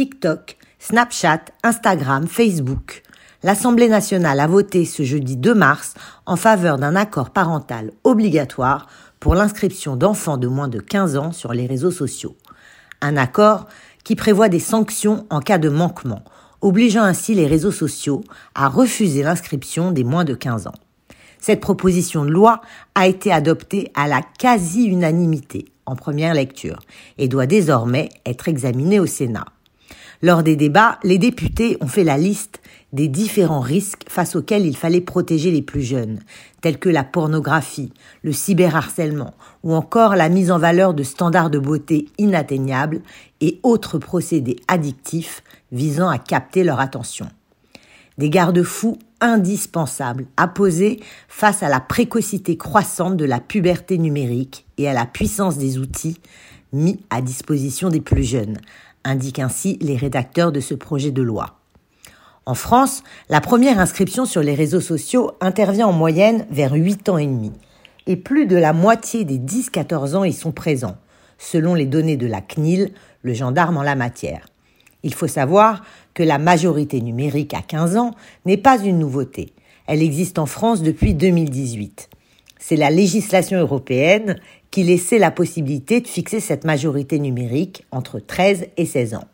TikTok, Snapchat, Instagram, Facebook. L'Assemblée nationale a voté ce jeudi 2 mars en faveur d'un accord parental obligatoire pour l'inscription d'enfants de moins de 15 ans sur les réseaux sociaux. Un accord qui prévoit des sanctions en cas de manquement, obligeant ainsi les réseaux sociaux à refuser l'inscription des moins de 15 ans. Cette proposition de loi a été adoptée à la quasi-unanimité en première lecture et doit désormais être examinée au Sénat. Lors des débats, les députés ont fait la liste des différents risques face auxquels il fallait protéger les plus jeunes, tels que la pornographie, le cyberharcèlement ou encore la mise en valeur de standards de beauté inatteignables et autres procédés addictifs visant à capter leur attention. Des garde-fous indispensables à poser face à la précocité croissante de la puberté numérique et à la puissance des outils mis à disposition des plus jeunes, indiquent ainsi les rédacteurs de ce projet de loi. En France, la première inscription sur les réseaux sociaux intervient en moyenne vers 8 ans et demi, et plus de la moitié des 10-14 ans y sont présents, selon les données de la CNIL, le gendarme en la matière. Il faut savoir que la majorité numérique à 15 ans n'est pas une nouveauté. Elle existe en France depuis 2018. C'est la législation européenne qui laissait la possibilité de fixer cette majorité numérique entre 13 et 16 ans.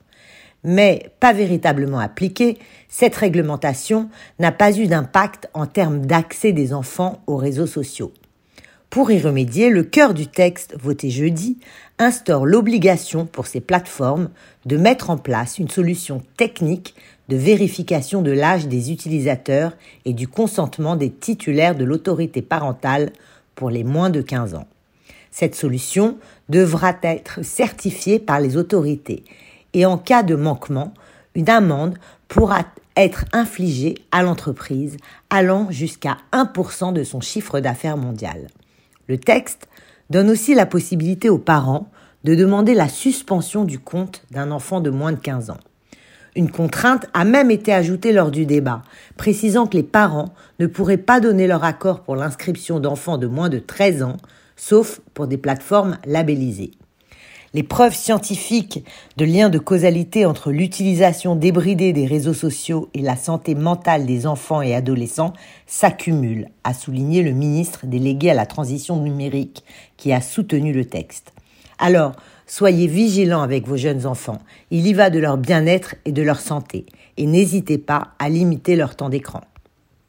Mais pas véritablement appliquée, cette réglementation n'a pas eu d'impact en termes d'accès des enfants aux réseaux sociaux. Pour y remédier, le cœur du texte voté jeudi instaure l'obligation pour ces plateformes de mettre en place une solution technique de vérification de l'âge des utilisateurs et du consentement des titulaires de l'autorité parentale pour les moins de 15 ans. Cette solution devra être certifiée par les autorités et en cas de manquement, une amende pourra être infligée à l'entreprise allant jusqu'à 1% de son chiffre d'affaires mondial. Le texte donne aussi la possibilité aux parents de demander la suspension du compte d'un enfant de moins de 15 ans. Une contrainte a même été ajoutée lors du débat, précisant que les parents ne pourraient pas donner leur accord pour l'inscription d'enfants de moins de 13 ans, sauf pour des plateformes labellisées. Les preuves scientifiques de liens de causalité entre l'utilisation débridée des réseaux sociaux et la santé mentale des enfants et adolescents s'accumulent, a souligné le ministre délégué à la transition numérique qui a soutenu le texte. Alors, soyez vigilants avec vos jeunes enfants. Il y va de leur bien-être et de leur santé. Et n'hésitez pas à limiter leur temps d'écran.